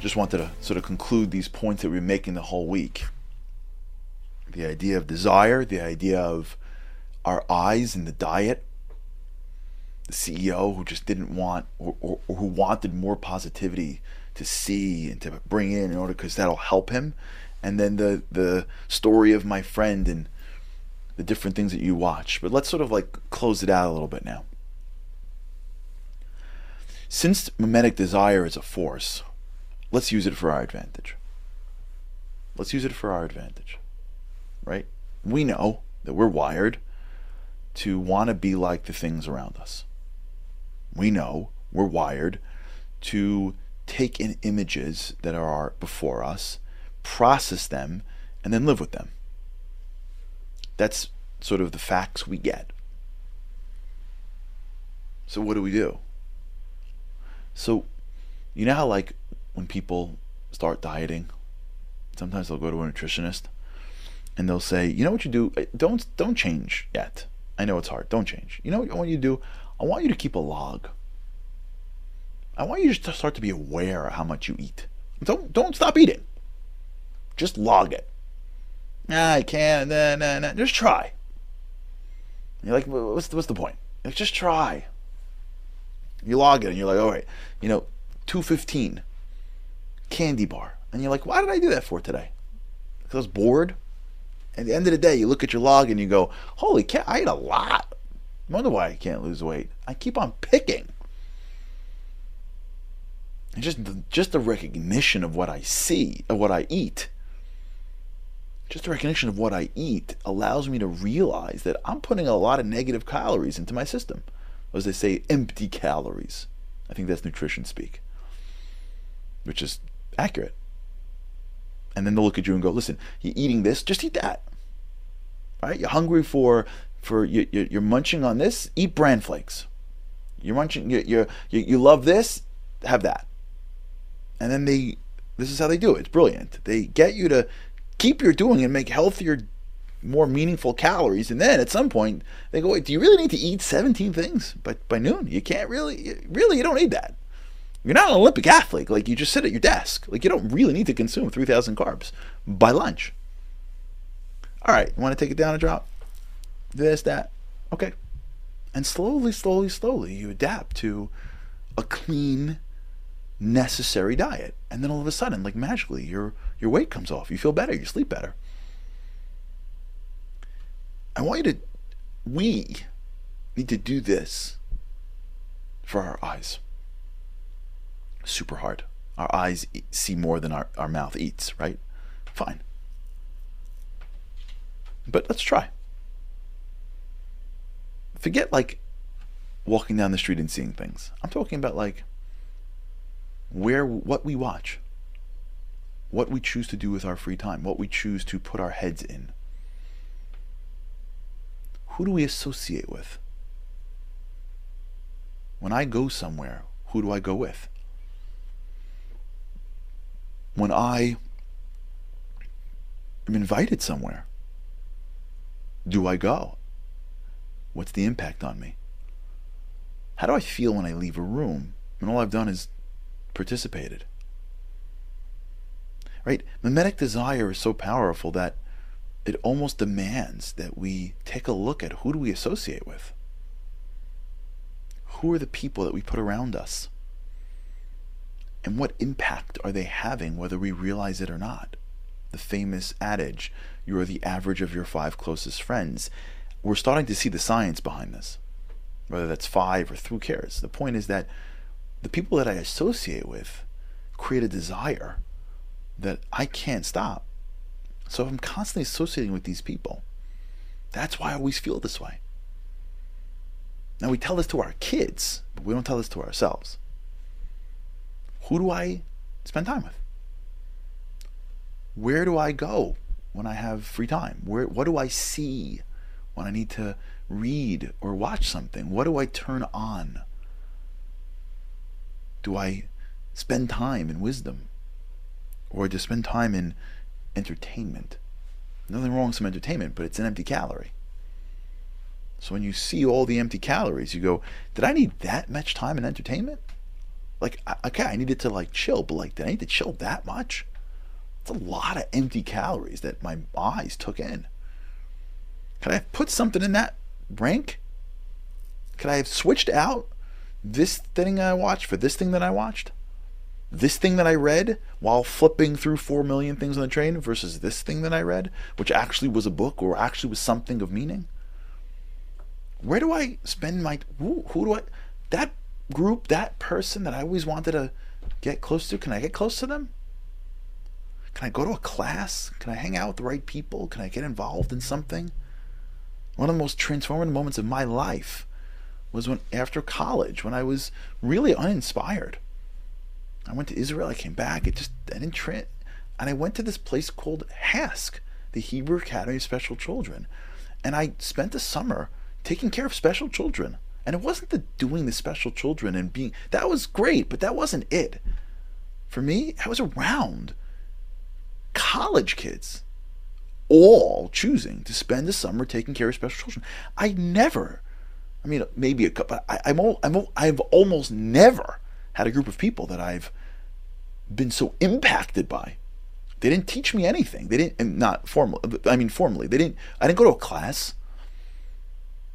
Just wanted to sort of conclude these points that we've been making the whole week. The idea of desire, the idea of our eyes and the diet, the CEO who just didn't want or, or, or who wanted more positivity to see and to bring in in order because that'll help him. And then the the story of my friend and the different things that you watch. But let's sort of like close it out a little bit now. Since mimetic desire is a force, let's use it for our advantage. Let's use it for our advantage. Right? We know that we're wired to want to be like the things around us. We know we're wired to take in images that are before us, process them, and then live with them. That's sort of the facts we get. So, what do we do? So, you know how, like, when people start dieting, sometimes they'll go to a nutritionist and they'll say, "You know what you do? Eh, don't don't change yet. I know it's hard. Don't change. You know what I want you to do? I want you to keep a log. I want you to start to be aware of how much you eat. Don't don't stop eating. Just log it. Nah, I can't. Nah, nah, nah. Just try. You're like, what's the, what's the point? Like, just try. You log it, and you're like, all right, you know, two fifteen candy bar. And you're like, why did I do that for today? Because I was bored. At the end of the day, you look at your log and you go, holy cow, I ate a lot. I wonder why I can't lose weight. I keep on picking. And just the, just the recognition of what I see, of what I eat, just the recognition of what I eat allows me to realize that I'm putting a lot of negative calories into my system. As they say, empty calories. I think that's nutrition speak, which is accurate. And then they'll look at you and go, "Listen, you're eating this, just eat that. Right? You're hungry for for you, you're munching on this, eat bran flakes. You're munching, you you you love this, have that. And then they, this is how they do it. It's brilliant. They get you to keep your doing and make healthier, more meaningful calories. And then at some point they go, wait, do you really need to eat 17 things by by noon? You can't really, really, you don't need that. You're not an Olympic athlete. Like you just sit at your desk. Like you don't really need to consume 3,000 carbs by lunch. All right, you want to take it down a drop? This, that. Okay. And slowly, slowly, slowly, you adapt to a clean, necessary diet. And then all of a sudden, like magically, your your weight comes off. You feel better. You sleep better. I want you to, we need to do this for our eyes super hard. Our eyes see more than our, our mouth eats, right? Fine. But let's try. Forget like walking down the street and seeing things. I'm talking about like where what we watch, what we choose to do with our free time, what we choose to put our heads in. Who do we associate with? When I go somewhere, who do I go with? When I am invited somewhere? Do I go? What's the impact on me? How do I feel when I leave a room and all I've done is participated? Right? Mimetic desire is so powerful that it almost demands that we take a look at who do we associate with? Who are the people that we put around us? And what impact are they having, whether we realize it or not? The famous adage, you are the average of your five closest friends. We're starting to see the science behind this, whether that's five or who cares. The point is that the people that I associate with create a desire that I can't stop. So if I'm constantly associating with these people, that's why I always feel this way. Now we tell this to our kids, but we don't tell this to ourselves. Who do I spend time with? Where do I go when I have free time? Where what do I see when I need to read or watch something? What do I turn on? Do I spend time in wisdom? Or to spend time in entertainment? Nothing wrong with some entertainment, but it's an empty calorie. So when you see all the empty calories, you go, did I need that much time in entertainment? Like, okay, I needed to like chill, but like, did I need to chill that much? It's a lot of empty calories that my eyes took in. Could I have put something in that rank? Could I have switched out this thing I watched for this thing that I watched? This thing that I read while flipping through four million things on the train versus this thing that I read, which actually was a book or actually was something of meaning? where do I spend my who, who do I that group that person that I always wanted to get close to can I get close to them? Can I go to a class? Can I hang out with the right people? Can I get involved in something? One of the most transformative moments of my life was when after college when I was really uninspired. I went to Israel I came back it just I didn't tra- and I went to this place called HASC, the Hebrew Academy of Special Children. And I spent the summer taking care of special children. And it wasn't the doing the special children and being that was great, but that wasn't it. For me, I was around college kids all choosing to spend the summer taking care of special children. I never, I mean, maybe a couple, I, I'm, all, I'm, I've almost never had a group of people that I've been so impacted by. They didn't teach me anything. They didn't, and not formally, I mean, formally, they didn't, I didn't go to a class.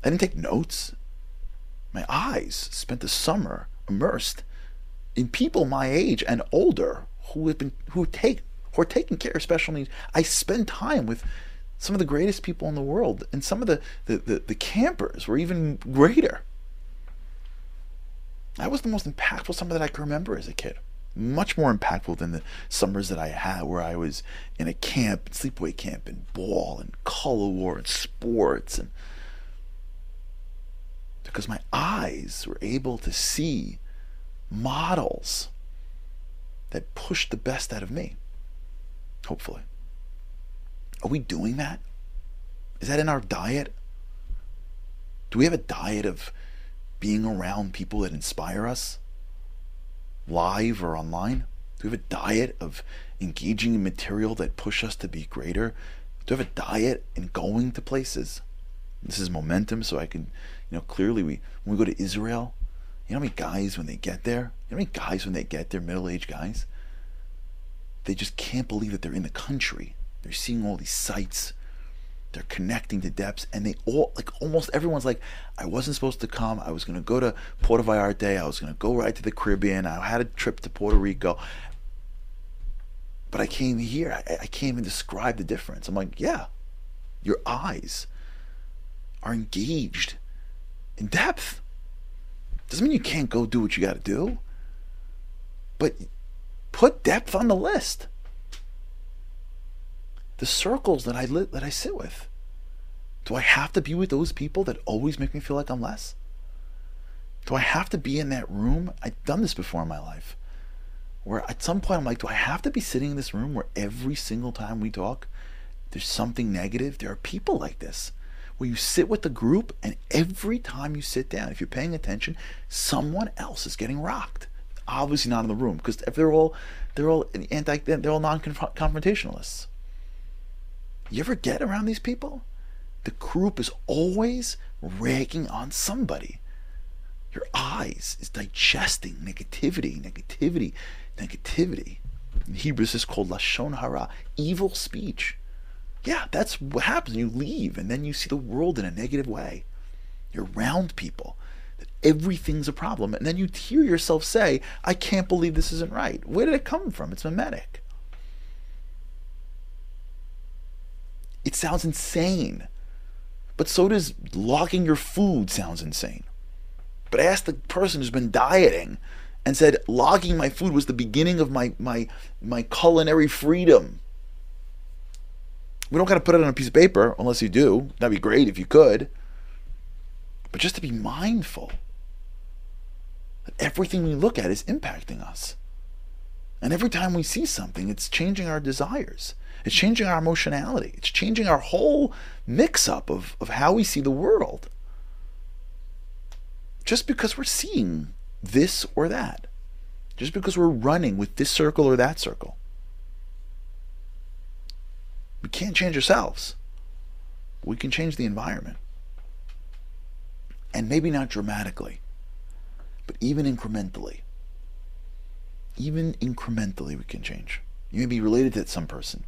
I didn't take notes. My eyes spent the summer immersed in people my age and older who have been who take who are taking care of special needs. I spend time with some of the greatest people in the world, and some of the the, the, the campers were even greater. That was the most impactful summer that I can remember as a kid. Much more impactful than the summers that I had where I was in a camp, sleepaway camp, and ball and color war and sports and because my eyes were able to see models that pushed the best out of me. Hopefully. Are we doing that? Is that in our diet? Do we have a diet of being around people that inspire us, live or online? Do we have a diet of engaging in material that push us to be greater? Do we have a diet in going to places? This is momentum, so I can you know, clearly we when we go to Israel, you know how many guys when they get there, you know how many guys when they get there, middle-aged guys, they just can't believe that they're in the country. They're seeing all these sights. They're connecting to depths, and they all like almost everyone's like, I wasn't supposed to come. I was gonna go to Puerto Vallarta. I was gonna go right to the Caribbean. I had a trip to Puerto Rico, but I came here. I, I can't even describe the difference. I'm like, yeah, your eyes are engaged in depth. Doesn't mean you can't go do what you got to do, but put depth on the list. The circles that I li- that I sit with. Do I have to be with those people that always make me feel like I'm less? Do I have to be in that room? I've done this before in my life. Where at some point I'm like, do I have to be sitting in this room where every single time we talk, there's something negative? There are people like this where you sit with the group and every time you sit down, if you're paying attention, someone else is getting rocked. Obviously not in the room because if they're all they're all anti they're all non-confrontationalists. You ever get around these people? The group is always ragging on somebody. Your eyes is digesting negativity, negativity, negativity. In Hebrew, is called lashon hara, evil speech. Yeah, that's what happens. You leave and then you see the world in a negative way. You're around people that everything's a problem. And then you hear yourself say, I can't believe this isn't right. Where did it come from? It's mimetic. It sounds insane. But so does logging your food sounds insane. But ask the person who's been dieting and said logging my food was the beginning of my my my culinary freedom. We don't got to put it on a piece of paper unless you do. That'd be great if you could. But just to be mindful that everything we look at is impacting us. And every time we see something, it's changing our desires. It's changing our emotionality. It's changing our whole mix up of, of how we see the world. Just because we're seeing this or that. Just because we're running with this circle or that circle. We can't change ourselves. We can change the environment. And maybe not dramatically, but even incrementally. Even incrementally, we can change. You may be related to some person.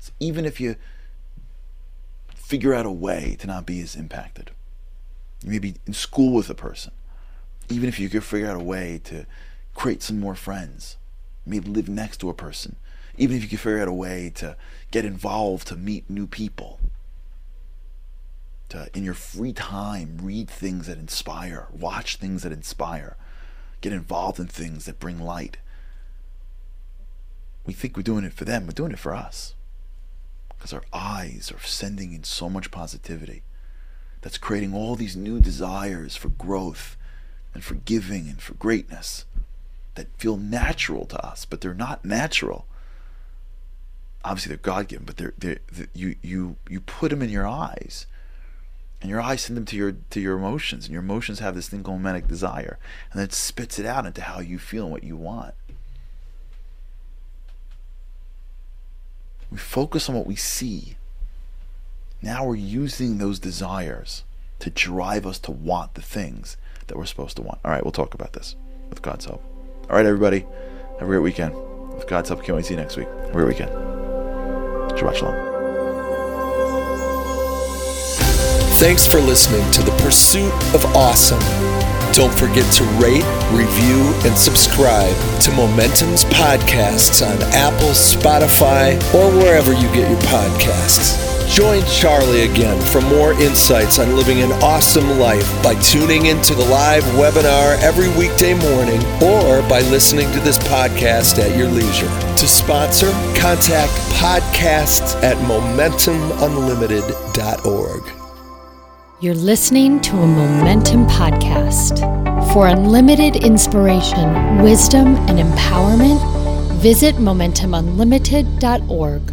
So even if you figure out a way to not be as impacted, you may be in school with a person. Even if you could figure out a way to create some more friends, maybe live next to a person, even if you can figure out a way to get involved to meet new people to in your free time read things that inspire watch things that inspire get involved in things that bring light. We think we're doing it for them we're doing it for us. Because our eyes are sending in so much positivity that's creating all these new desires for growth and for giving and for greatness that feel natural to us but they're not natural obviously they're God given, but they're, they're, they're, you you you put them in your eyes, and your eyes send them to your to your emotions, and your emotions have this thing called manic desire, and then it spits it out into how you feel and what you want. We focus on what we see. Now we're using those desires to drive us to want the things that we're supposed to want. All right, we'll talk about this with God's help. All right, everybody, have a great weekend. With God's help, can't wait to see you next week. Have a great weekend. Shabbat Shalom. Thanks for listening to The Pursuit of Awesome. Don't forget to rate, review, and subscribe to Momentum's podcasts on Apple, Spotify, or wherever you get your podcasts. Join Charlie again for more insights on living an awesome life by tuning into the live webinar every weekday morning or by listening to this podcast at your leisure. To sponsor, contact podcasts at momentumunlimited.org. You're listening to a Momentum podcast. For unlimited inspiration, wisdom, and empowerment, visit MomentumUnlimited.org.